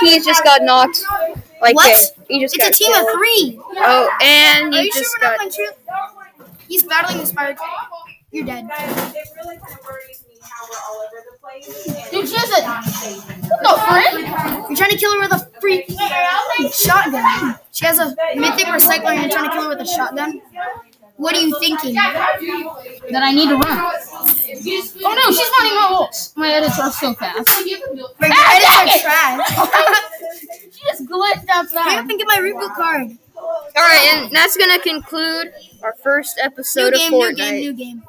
He's just got knocked. Like What? okay, He just It's a got team of killed. three. Oh, and Are he you just we're got... He's battling the spider. You're dead. Dude, she has a. No, the frick? You're trying to kill her with a free shotgun. She has a mythic recycler and you're trying to kill her with a shotgun. What are you thinking? That I need to run. Oh no, she's running my walls. My edits are so fast. My Ah, edits dang are it! trash. She just glitched Hurry outside. up and get my reboot card. All right, and that's gonna conclude our first New episode game, of new Fortnite. game, new game.